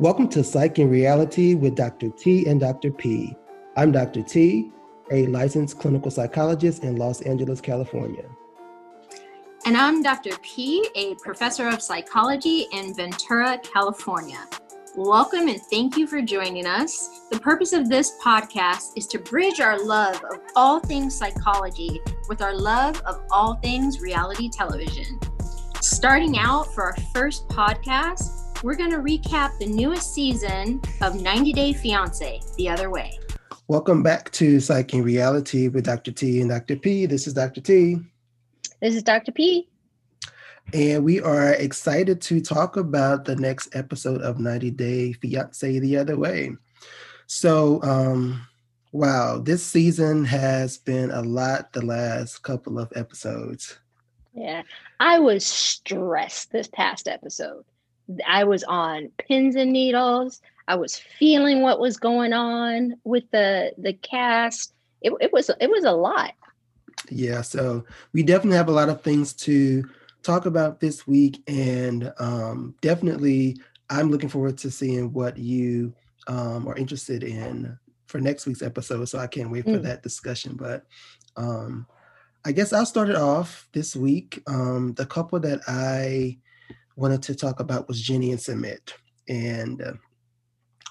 Welcome to Psych and Reality with Dr. T and Dr. P. I'm Dr. T, a licensed clinical psychologist in Los Angeles, California. And I'm Dr. P, a professor of psychology in Ventura, California. Welcome and thank you for joining us. The purpose of this podcast is to bridge our love of all things psychology with our love of all things reality television. Starting out for our first podcast, we're going to recap the newest season of 90 Day Fiance The Other Way. Welcome back to Psych and Reality with Dr. T and Dr. P. This is Dr. T. This is Dr. P. And we are excited to talk about the next episode of 90 Day Fiance The Other Way. So, um, wow, this season has been a lot the last couple of episodes. Yeah, I was stressed this past episode. I was on pins and needles. I was feeling what was going on with the the cast. It, it was it was a lot. Yeah, so we definitely have a lot of things to talk about this week, and um, definitely I'm looking forward to seeing what you um, are interested in for next week's episode. So I can't wait for mm. that discussion. But um, I guess I'll start it off this week. Um, the couple that I wanted to talk about was Jenny and Sumit. And, uh,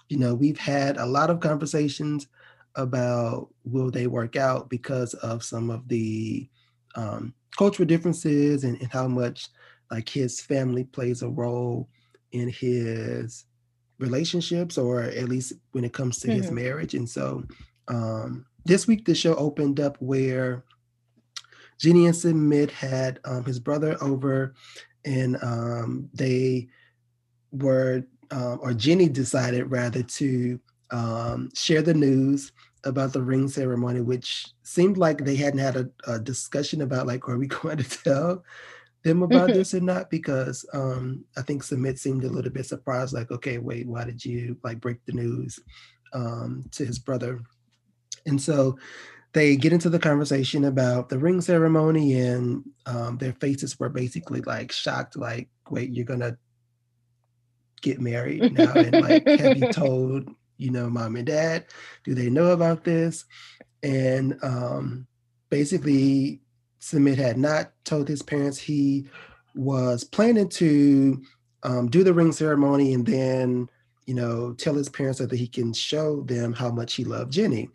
you know, we've had a lot of conversations about will they work out because of some of the um, cultural differences and, and how much like his family plays a role in his relationships or at least when it comes to mm-hmm. his marriage. And so um, this week the show opened up where Jenny and Sumit had um, his brother over and um, they were, um, or Jenny decided rather to um, share the news about the ring ceremony, which seemed like they hadn't had a, a discussion about like, are we going to tell them about mm-hmm. this or not? Because um, I think Sumit seemed a little bit surprised, like, okay, wait, why did you like break the news um, to his brother? And so they get into the conversation about the ring ceremony and um, their faces were basically like shocked like wait you're gonna get married now and like have you told you know mom and dad? Do they know about this? And um, basically Sumit had not told his parents. He was planning to um, do the ring ceremony and then you know tell his parents so that he can show them how much he loved jenny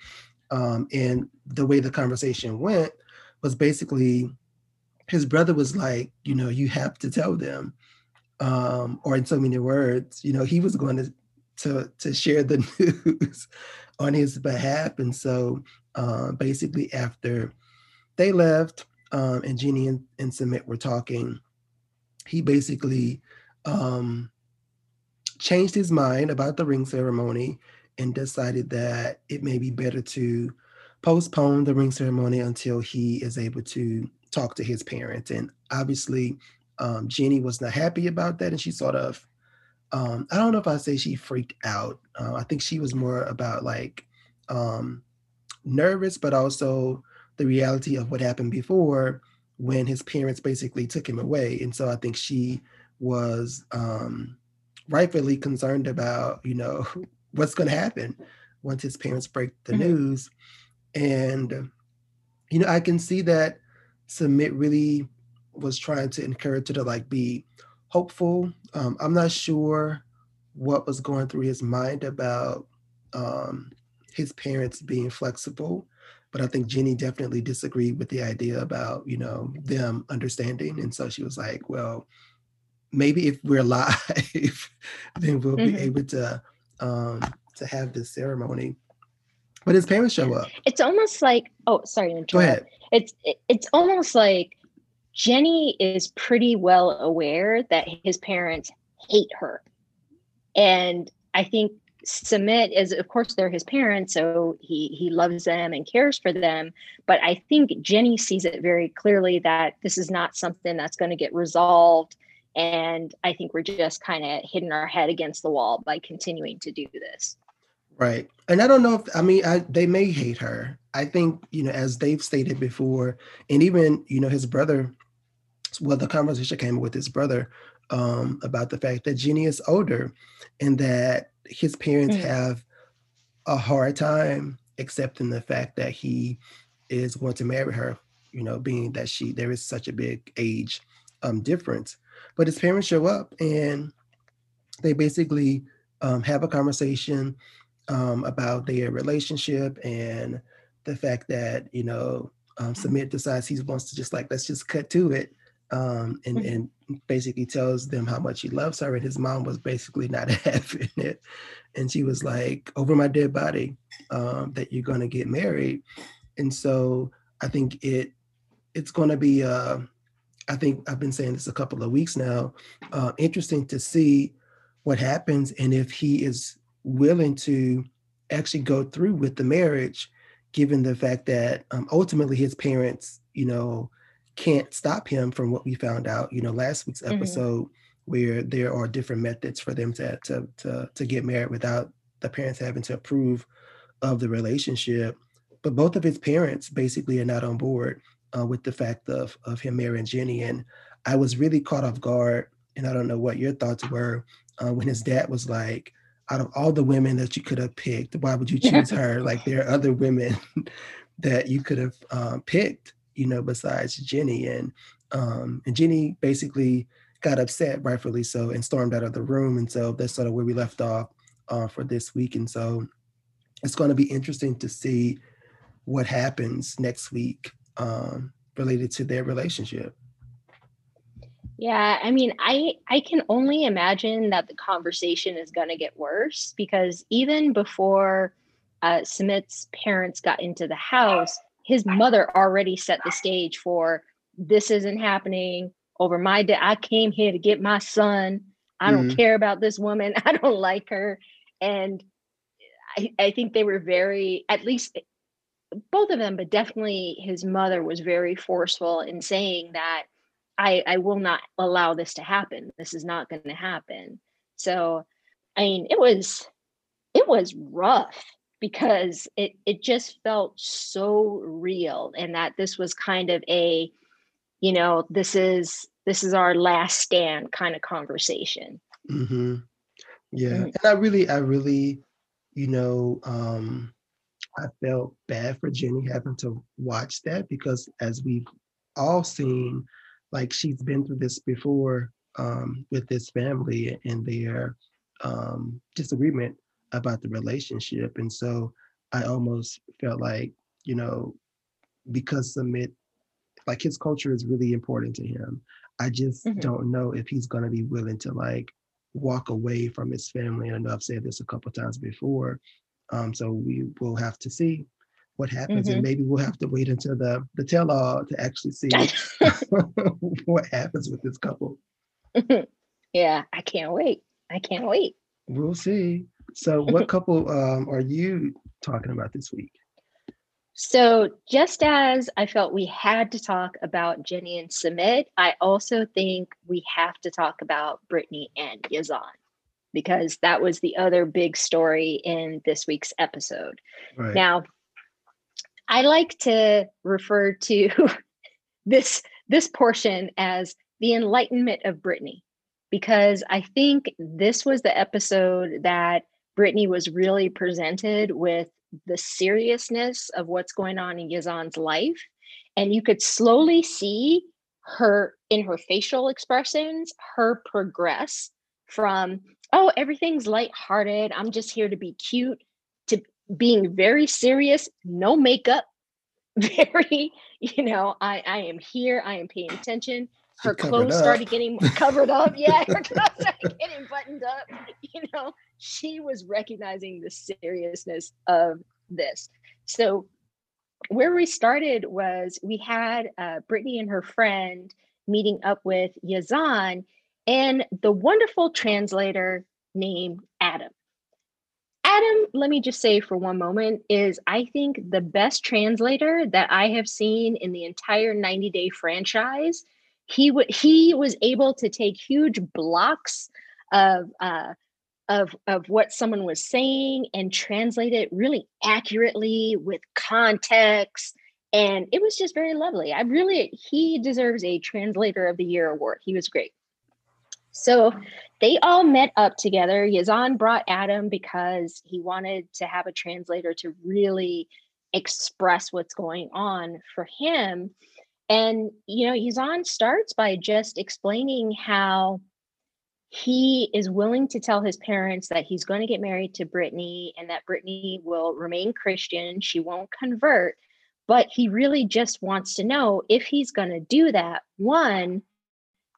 um, and the way the conversation went was basically his brother was like, you know, you have to tell them, um, or in so many words, you know, he was going to to to share the news on his behalf. And so uh, basically, after they left um, and Jenny and, and Sumit were talking, he basically um, changed his mind about the ring ceremony and decided that it may be better to postpone the ring ceremony until he is able to talk to his parents. And obviously, um, Jenny was not happy about that, and she sort of, um, I don't know if I say she freaked out. Uh, I think she was more about like um, nervous, but also the reality of what happened before when his parents basically took him away. And so I think she was um, rightfully concerned about, you know, what's going to happen once his parents break the mm-hmm. news. And, you know, I can see that Sumit really was trying to encourage her to like be hopeful. Um, I'm not sure what was going through his mind about um, his parents being flexible, but I think Jenny definitely disagreed with the idea about, you know, them understanding. And so she was like, well, maybe if we're live, then we'll mm-hmm. be able to um, to have this ceremony. But his parents show up. It's almost like oh, sorry, go ahead. It's it, it's almost like Jenny is pretty well aware that his parents hate her, and I think Sumit is of course they're his parents so he he loves them and cares for them but i think jenny sees it very clearly that this is not something that's going to get resolved and I think we're just kind of hitting our head against the wall by continuing to do this. Right. And I don't know if, I mean, I, they may hate her. I think, you know, as they've stated before, and even, you know, his brother, well, the conversation came with his brother um, about the fact that Jenny is older and that his parents mm-hmm. have a hard time accepting the fact that he is going to marry her, you know, being that she there is such a big age um, difference. But his parents show up and they basically um, have a conversation um, about their relationship and the fact that you know um, Sumit decides he wants to just like let's just cut to it um, and mm-hmm. and basically tells them how much he loves her and his mom was basically not having it. And she was like over my dead body um, that you're going to get married. And so I think it it's going to be uh, I think I've been saying this a couple of weeks now uh, interesting to see what happens and if he is willing to actually go through with the marriage, given the fact that um, ultimately his parents, you know, can't stop him from what we found out, you know, last week's mm-hmm. episode, mm-hmm. where there are different methods for them to, to to to get married without the parents having to approve of the relationship. But both of his parents basically are not on board uh, with the fact of of him marrying Jenny, and I was really caught off guard. And I don't know what your thoughts were uh, when his dad was like, out of all the women that you could have picked, why would you choose her? Like there are other women that you could have um, picked, you know, besides Jenny. And um, and Jenny basically got upset, rightfully so, and stormed out of the room. And so that's sort of where we left off uh, for this week. And so it's going to be interesting to see what happens next week um, related to their relationship. Yeah, I mean, I I can only imagine that the conversation is going to get worse because even before uh, Sumit's parents got into the house, his mother already set the stage for this isn't happening over my day. I came here to get my son. I don't mm-hmm. care about this woman. I don't like her. And I, I think they were very, at least both of them, but definitely his mother was very forceful in saying that I, I will not allow this to happen. This is not going to happen. So, I mean, it was, it was rough because it, it just felt so real and that this was kind of a, you know, this is, this is our last stand kind of conversation. Mm-hmm. Yeah. Mm-hmm. And I really, I really, you know, um, I felt bad for Jenny having to watch that because as we've all seen, like she's been through this before um, with this family and their um, disagreement about the relationship. And so I almost felt like, you know, because Sumit, like his culture is really important to him. I just mm-hmm. don't know if he's going to be willing to like walk away from his family. And I know I've said this a couple times before. Um, so we will have to see what happens mm-hmm. and maybe we'll have to wait until the the tell all to actually see what happens with this couple. Yeah i can't wait. I can't wait. We'll see. So what couple um, are you talking about this week? So just as i felt we had to talk about jenny and Sumit i also think we have to talk about brittany and yazan because that was the other big story in this week's episode right. now I like to refer to this this portion as the enlightenment of Brittany because I think this was the episode that Brittany was really presented with the seriousness of what's going on in Yazan's life. And you could slowly see her in her facial expressions, her progress from, oh, everything's lighthearted. I'm just here to be cute to being very serious, no makeup, very, you know, I, I am here, I am paying attention. Her clothes started getting covered up. Yeah, her clothes started getting buttoned up. You know, she was recognizing the seriousness of this. So where we started was we had uh, Brittany and her friend meeting up with Yazan and the wonderful translator named Adam. Adam, let me just say for one moment, is I think the best translator that I have seen in the entire 90 Day franchise. He w- he was able to take huge blocks of uh, of of what someone was saying and translate it really accurately with context and it was just very lovely i really he deserves a translator of the year award he was great So they all met up together. Yazan brought Adam because he wanted to have a translator to really express what's going on for him. And, you know, Yazan starts by just explaining how he is willing to tell his parents that he's going to get married to Brittany and that Brittany will remain Christian. She won't convert. But he really just wants to know if he's going to do that. One,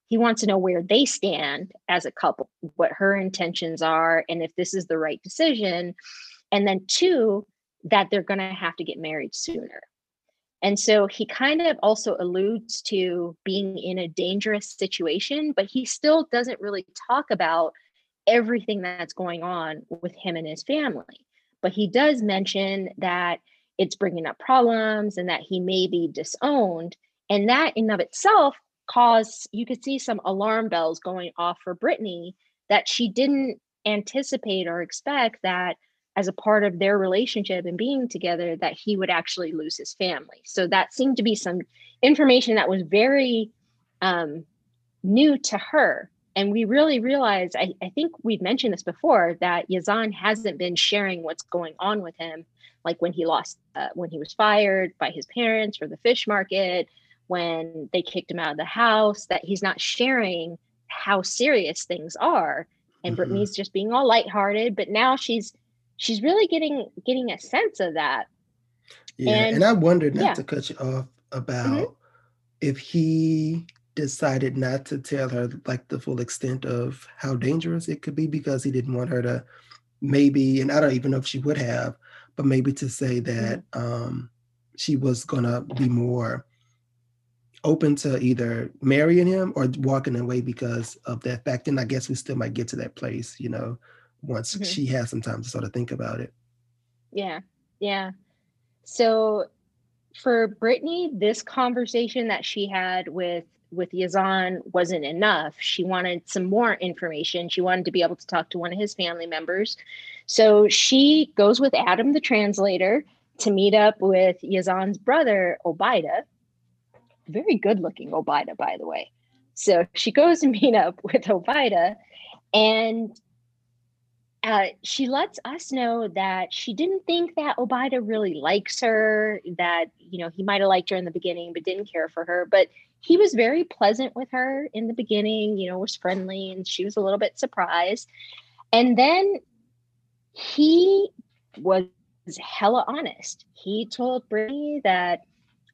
he wants to know where they stand as a couple, what her intentions are, and if this is the right decision. And then two, that they're going to have to get married sooner. And so he kind of also alludes to being in a dangerous situation, but he still doesn't really talk about everything that's going on with him and his family. But he does mention that it's bringing up problems and that he may be disowned. And that in of itself cause you could see some alarm bells going off for Brittany that she didn't anticipate or expect that as a part of their relationship and being together that he would actually lose his family. So that seemed to be some information that was very um, new to her. And we really realized, I, I think we've mentioned this before, that Yazan hasn't been sharing what's going on with him, like when he lost, uh, when he was fired by his parents for the fish market, when they kicked him out of the house that he's not sharing how serious things are and mm-hmm. brittany's just being all lighthearted but now she's she's really getting getting a sense of that yeah and, and i wondered not yeah. to cut you off mm-hmm. about mm-hmm. if he decided not to tell her like the full extent of how dangerous it could be because he didn't want her to maybe and i don't even know if she would have but maybe to say that mm-hmm. um she was gonna be more open to either marrying him or walking away because of that fact. And I guess we still might get to that place, you know, once mm-hmm. she has some time to sort of think about it. Yeah. Yeah. So for Brittany, this conversation that she had with with Yazan wasn't enough. She wanted some more information. She wanted to be able to talk to one of his family members. So she goes with Adam the translator to meet up with Yazan's brother, Obaida, very good looking Obaida, by the way. So she goes to meet up with Obaida, and uh, she lets us know that she didn't think that Obaida really likes her, that, you know, he might have liked her in the beginning, but didn't care for her. But he was very pleasant with her in the beginning, you know, was friendly, and she was a little bit surprised. And then he was hella honest. He told Brittany that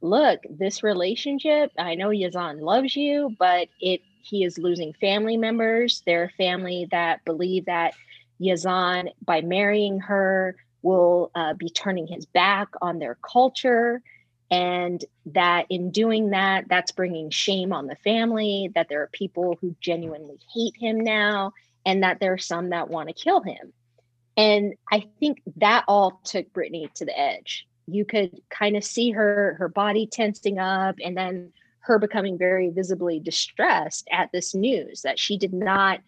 look, this relationship, I know Yazan loves you, but it he is losing family members. They're family that believe that Yazan, by marrying her, will uh, be turning his back on their culture. And that in doing that, that's bringing shame on the family, that there are people who genuinely hate him now, and that there are some that want to kill him. And I think that all took Brittany to the edge you could kind of see her her body tensing up and then her becoming very visibly distressed at this news that she did not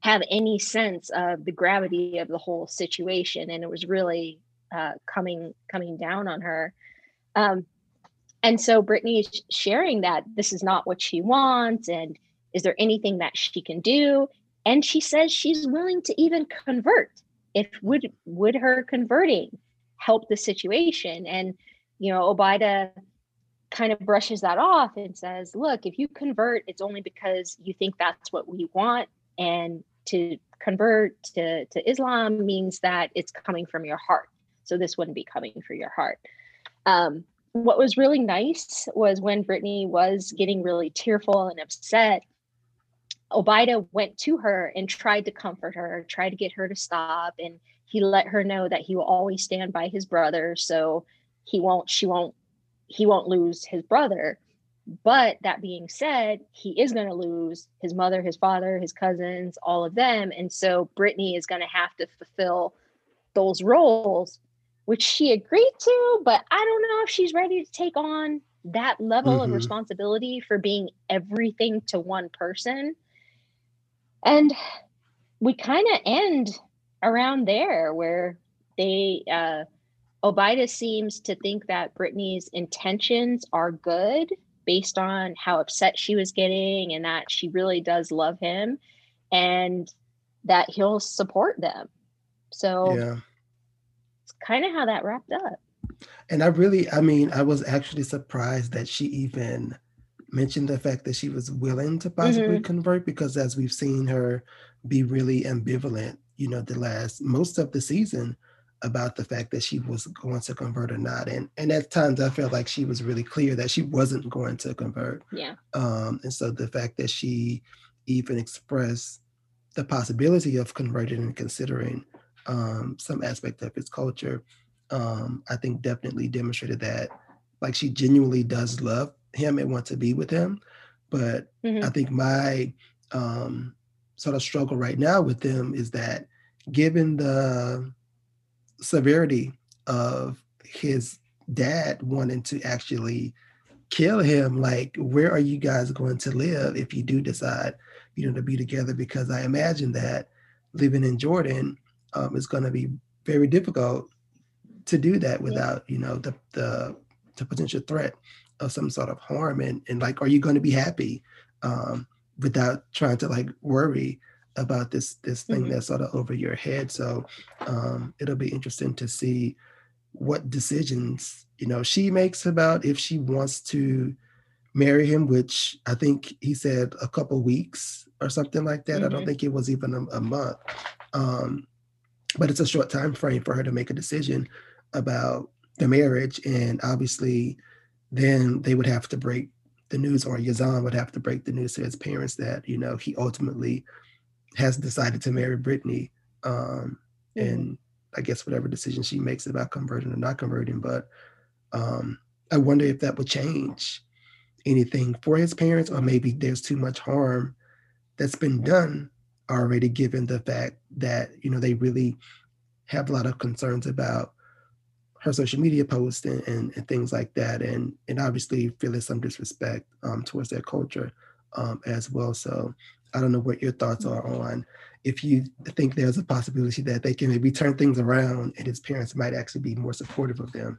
have any sense of the gravity of the whole situation and it was really uh, coming coming down on her. Um, and so brittany is sharing that this is not what she wants and is there anything that she can do? And she says she's willing to even convert if would would her converting help the situation. And, you know, Obaida kind of brushes that off and says, look, if you convert, it's only because you think that's what we want. And to convert to, to Islam means that it's coming from your heart. So this wouldn't be coming from your heart. Um, what was really nice was when Brittany was getting really tearful and upset, Obaida went to her and tried to comfort her, tried to get her to stop. And he let her know that he will always stand by his brother so he won't she won't he won't lose his brother but that being said he is going to lose his mother his father his cousins all of them and so brittany is going to have to fulfill those roles which she agreed to but i don't know if she's ready to take on that level mm-hmm. of responsibility for being everything to one person and we kind of end around there where they uh Obaida seems to think that Brittany's intentions are good based on how upset she was getting and that she really does love him and that he'll support them. So yeah. it's kind of how that wrapped up. And I really, I mean, I was actually surprised that she even mentioned the fact that she was willing to possibly mm-hmm. convert because as we've seen her be really ambivalent, you know, the last most of the season about the fact that she was going to convert or not. And and at times I felt like she was really clear that she wasn't going to convert. Yeah. Um, and so the fact that she even expressed the possibility of converting and considering um, some aspect of his culture, um, I think definitely demonstrated that like she genuinely does love him and want to be with him. But mm-hmm. I think my um, sort of struggle right now with them is that given the severity of his dad wanting to actually kill him like where are you guys going to live if you do decide you know to be together? Because i imagine that living in jordan um, is going to be very difficult to do that without you know the the, the potential threat of some sort of harm. And and like are you going to be happy um, without trying to like worry about this this thing mm-hmm. that's sort of over your head. So um, it'll be interesting to see what decisions you know she makes about if she wants to marry him, which I think he said a couple weeks or something like that. Mm-hmm. I don't mm-hmm. think it was even a, a month. Um, but it's a short time frame for her to make a decision about the marriage, and obviously, then they would have to break the news, or Yazan would have to break the news to his parents that you know he ultimately has decided to marry Brittany. Um, mm-hmm. And I guess whatever decision she makes about converting or not converting, but um, I wonder if that would change anything for his parents, or maybe there's too much harm that's been done already, given the fact that you know they really have a lot of concerns about her social media posts and, and, and things like that, and and obviously feeling some disrespect um, towards their culture um, as well. So I don't know what your thoughts are on if you think there's a possibility that they can maybe turn things around and his parents might actually be more supportive of them.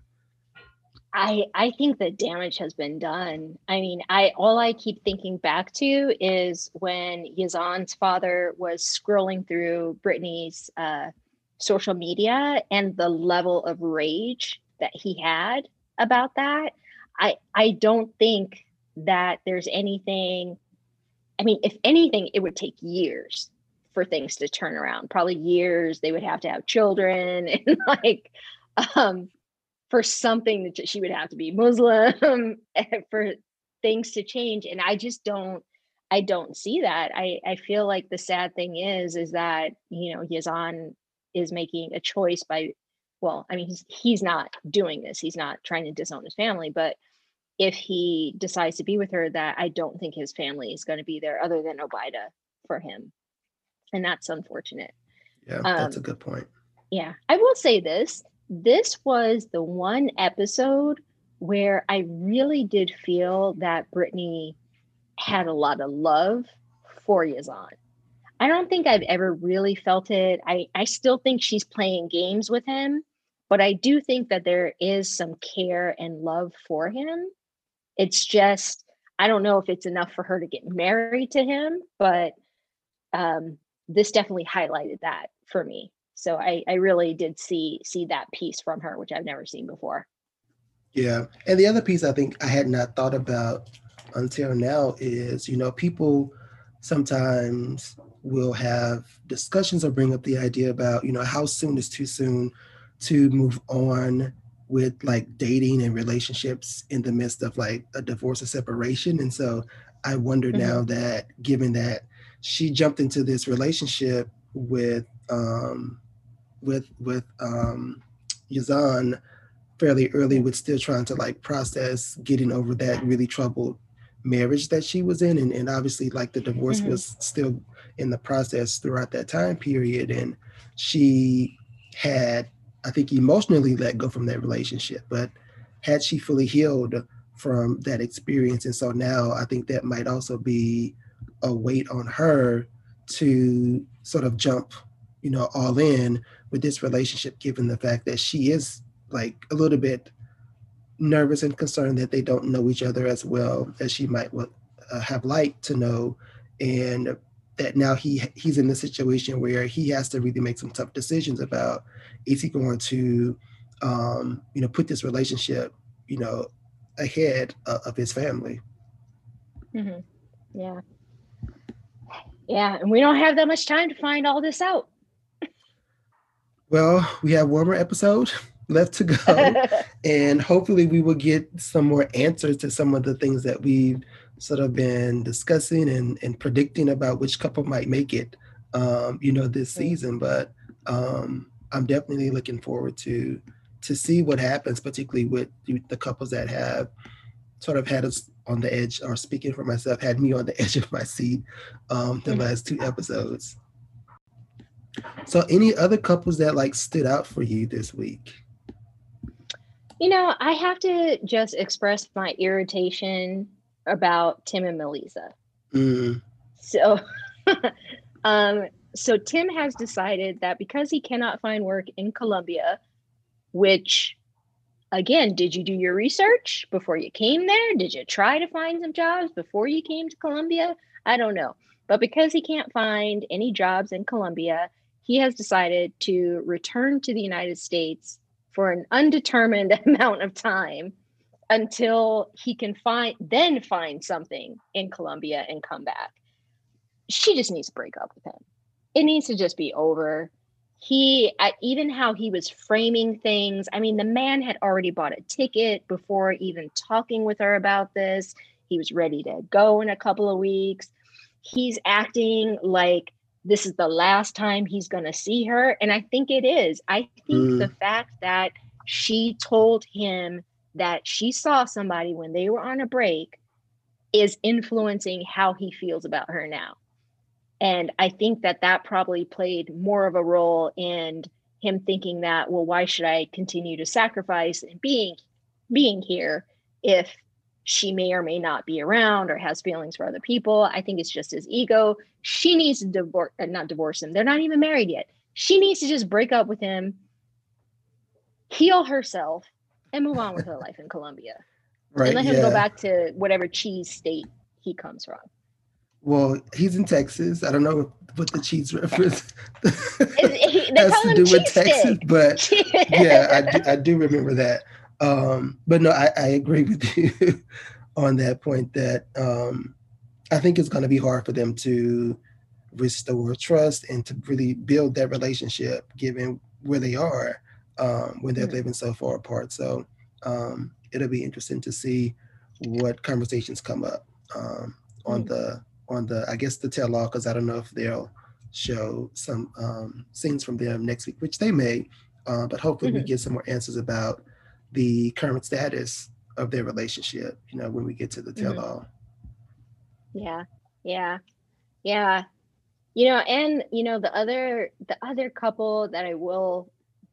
I I think the damage has been done. I mean, I all I keep thinking back to is when Yazan's father was scrolling through Brittany's uh, social media and the level of rage that he had about that. I I don't think that there's anything I mean, if anything, it would take years for things to turn around. Probably years. They would have to have children and like um for something that she would have to be Muslim for things to change. And I just don't I don't see that. I, I feel like the sad thing is is that, you know, Yazan is making a choice by well, I mean he's he's not doing this. He's not trying to disown his family, but if he decides to be with her that I don't think his family is going to be there other than Obaida for him. And that's unfortunate. Yeah, that's um, a good point. Yeah. I will say this. This was the one episode where I really did feel that Brittany had a lot of love for Yazan. I don't think I've ever really felt it. I, I still think she's playing games with him, but I do think that there is some care and love for him. It's just, I don't know if it's enough for her to get married to him, but um, this definitely highlighted that for me. So I, I really did see see that piece from her, which I've never seen before. Yeah, and the other piece I think I had not thought about until now is you know people sometimes will have discussions or bring up the idea about you know how soon is too soon to move on with like dating and relationships in the midst of like a divorce or separation. And so I wonder mm-hmm. now that given that she jumped into this relationship with um with with um Yazan fairly early with still trying to like process getting over that really troubled marriage that she was in and, and obviously like the divorce mm-hmm. was still in the process throughout that time period and she had I think, emotionally let go from that relationship. But had she fully healed from that experience, and so now I think that might also be a weight on her to sort of jump, you know, all in with this relationship, given the fact that she is like a little bit nervous and concerned that they don't know each other as well as she might uh, have liked to know, and that now he he's in a situation where he has to really make some tough decisions about is he going to um, you know put this relationship you know ahead of, of his family. Mm-hmm. Yeah. Yeah, and we don't have that much time to find all this out. well, we have one more episode left to go, and hopefully, we will get some more answers to some of the things that we've sort of been discussing and, and predicting about which couple might make it, um, you know, this season. But um, I'm definitely looking forward to to see what happens, particularly with the couples that have sort of had us on the edge, or speaking for myself, had me on the edge of my seat um, the last two episodes. So, any other couples that like stood out for you this week? You know, I have to just express my irritation about Tim and Melyza. Mm. So, um, so Tim has decided that because he cannot find work in Colombia, which again, did you do your research before you came there? Did you try to find some jobs before you came to Colombia? I don't know. But because he can't find any jobs in Colombia, he has decided to return to the United States for an undetermined amount of time until he can find then find something in Colombia and come back. She just needs to break up with him. It needs to just be over he even how he was framing things i mean the man had already bought a ticket before even talking with her about this he was ready to go in a couple of weeks he's acting like this is the last time he's going to see her and i think it is i think mm. the fact that she told him that she saw somebody when they were on a break is influencing how he feels about her now and I think that that probably played more of a role in him thinking that, well, why should I continue to sacrifice and being being here if she may or may not be around or has feelings for other people. I think it's just his ego. She needs to divorce, uh, not divorce him. They're not even married yet. She needs to just break up with him, heal herself, and move on with her life in Colombia. Right, and let him yeah. go back to whatever cheese state he comes from. Well, he's in Texas. I don't know what the cheese reference has to do with Texas, stick. but yeah, I do, I do remember that. Um, but no, I, I, agree with you on that point that um, I think it's going to be hard for them to restore trust and to really build that relationship given where they are um, when they're mm-hmm. living so far apart. So um, it'll be interesting to see what conversations come up um, on mm-hmm. the on the I guess the tell all because I don't know if they'll show some um, scenes from them next week, which they may. Uh, but hopefully, mm-hmm. we get some more answers about the current status of their relationship. You know, when we get to the tell all. Mm-hmm. Yeah, yeah, yeah. You know, and you know the other the other couple that I will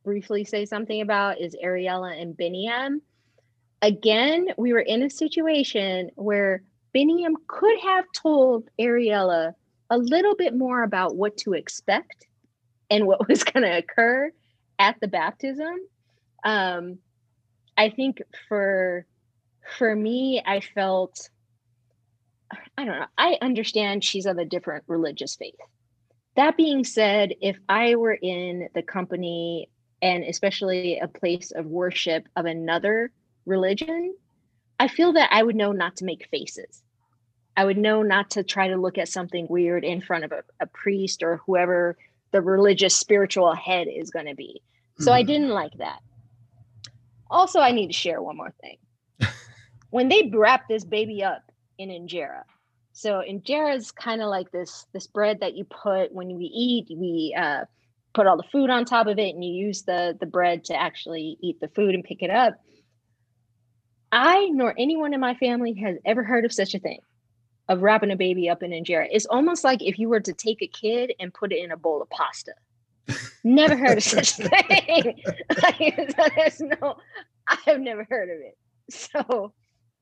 briefly say something about is Ariela and Biniam. Again, we were in a situation where Biniam could have told Ariela a little bit more about what to expect and what was going to occur at the baptism. Um, I think for for me, I felt I don't know. I understand she's of a different religious faith. That being said, if I were in the company and especially a place of worship of another religion, I feel that I would know not to make faces. I would know not to try to look at something weird in front of a, a priest or whoever the religious spiritual head is going to be. So mm. I mm-hmm. didn't like that. Also, I need to share one more thing. when they wrap this baby up in injera, so injera is kind of like this this bread that you put when we eat. We uh, put all the food on top of it, and you use the the bread to actually eat the food and pick it up. I nor anyone in my family has ever heard of such a thing of wrapping a baby up in injera. It's almost like if you were to take a kid and put it in a bowl of pasta. Never heard of such a thing. there's no, I have never heard of it. So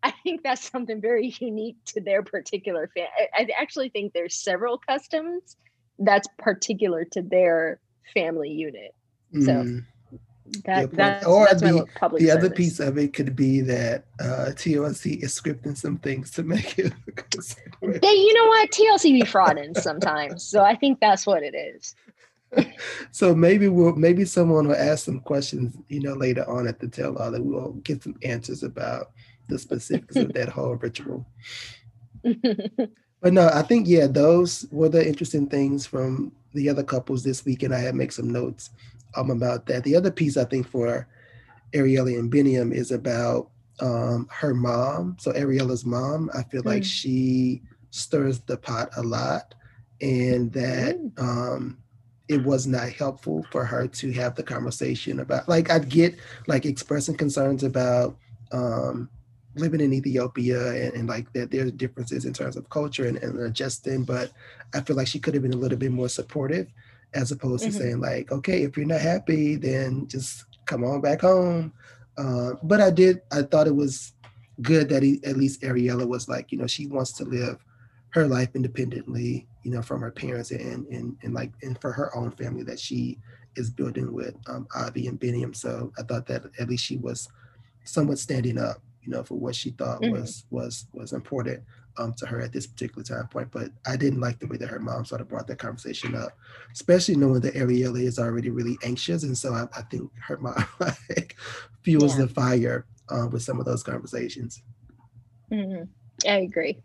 I think that's something very unique to their particular family. I actually think there's several customs that's particular to their family unit. So mm. That, that's, or that's the, the other piece of it could be that uh, TLC is scripting some things to make it. they, you know what? TLC be frauding sometimes, so I think that's what it is. so maybe we'll maybe someone will ask some questions, you know, later on at the tell all that we'll get some answers about the specifics of that whole ritual. But no, I think yeah, those were the interesting things from the other couples this week, and I had make some notes um, about that. The other piece I think for Ariela and Biniam is about um, her mom. So Ariela's mom, I feel mm. like she stirs the pot a lot, and that mm. um, it was not helpful for her to have the conversation about. Like I get like expressing concerns about um, living in Ethiopia and, and, like that there's differences in terms of culture and, and, adjusting, but I feel like she could have been a little bit more supportive as opposed mm-hmm. to saying like, okay, if you're not happy, then just come on back home. Uh, but I did, I thought it was good that he, at least Ariela was like, you know, she wants to live her life independently, you know, from her parents and and and like and for her own family that she is building with um, Avi and Biniam. So I thought that at least she was somewhat standing up, you know, for what she thought mm-hmm. was was was important um, to her at this particular time point. But I didn't like the way that her mom sort of brought that conversation up, especially knowing that Ariela is already really anxious. And so I, I think her mom like fuels yeah. the fire uh, with some of those conversations. Mm-hmm. I agree.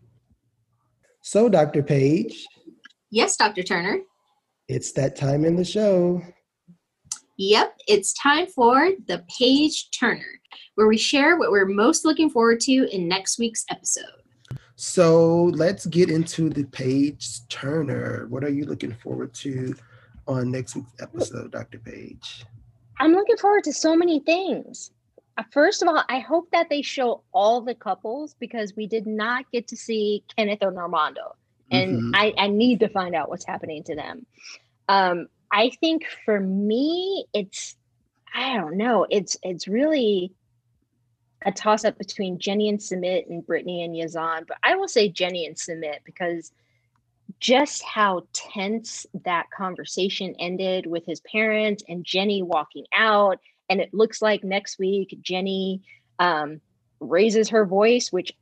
So, Dr. Page. Yes, Dr. Turner. It's that time in the show. Yep, it's time for the Page Turner, where we share what we're most looking forward to in next week's episode. So let's get into the page turner. What are you looking forward to on next week's episode, Dr. Page? I'm looking forward to so many things. Uh, first of all, I hope that they show all the couples because we did not get to see Kenneth or Normando. And mm-hmm. I, I need to find out what's happening to them. Um, I think for me, it's I don't know. It's it's really a toss up between Jenny and Sumit and Brittany and Yazan, but I will say Jenny and Sumit because just how tense that conversation ended with his parents and Jenny walking out. And it looks like next week Jenny um, raises her voice, which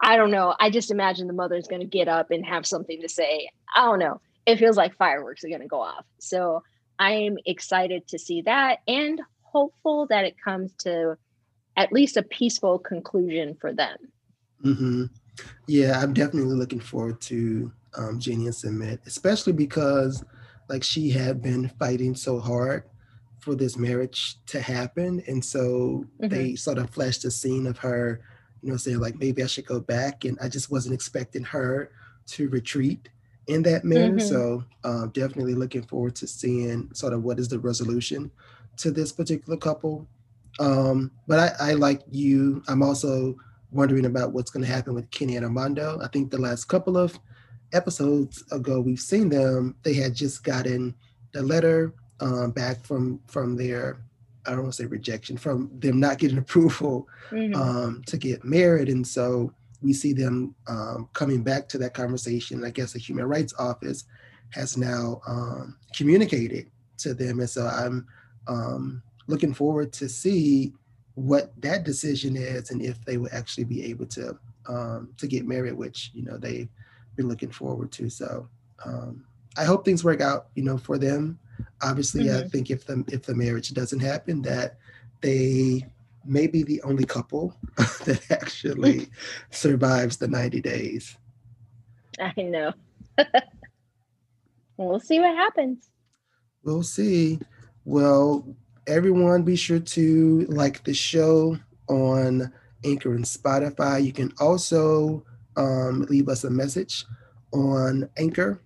I don't know. I just imagine the mother's going to get up and have something to say. I don't know. It feels like fireworks are going to go off. So I'm excited to see that and hopeful that it comes to at least a peaceful conclusion for them. Mm-hmm. Yeah, I'm definitely looking forward to um, Jenny and Sumit, especially because like she had been fighting so hard for this marriage to happen. And so mm-hmm. they sort of flashed a scene of her, you know, saying like, maybe I should go back. And I just wasn't expecting her to retreat in that manner. Mm-hmm. So um, definitely looking forward to seeing sort of what is the resolution to this particular couple. Um, but I, I like you. I'm also wondering about what's going to happen with Kenny and Armando. I think the last couple of episodes ago, we've seen them. They had just gotten the letter um, back from from their I don't want to say rejection from them not getting approval mm-hmm. um, to get married, and so we see them um, coming back to that conversation. I guess the Human Rights Office has now um, communicated to them, and so I'm um, looking forward to see what that decision is and if they will actually be able to um, to get married, which you know they've been looking forward to. So um, I hope things work out, you know, for them. Obviously, mm-hmm. I think if the if the marriage doesn't happen, that they may be the only couple that actually survives the 90 days. I know. we'll see what happens. We'll see. Well, everyone be sure to like the show on Anchor and Spotify. You can also um, leave us a message on Anchor.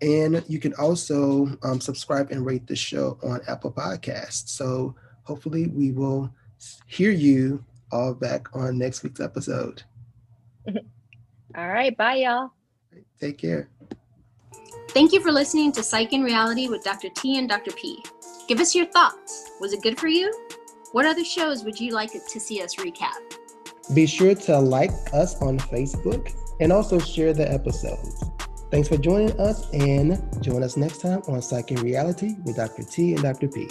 And you can also um, subscribe and rate the show on Apple Podcasts. So hopefully we will hear you all back on next week's episode. all right. Bye, y'all. Take care. Thank you for listening to Psych and Reality with Dr. T and Dr. P. Give us your thoughts. Was it good for you? What other shows would you like to see us recap? Be sure to like us on Facebook and also share the episodes. Thanks for joining us and join us next time on Psych and Reality with Dr. T and Dr. P.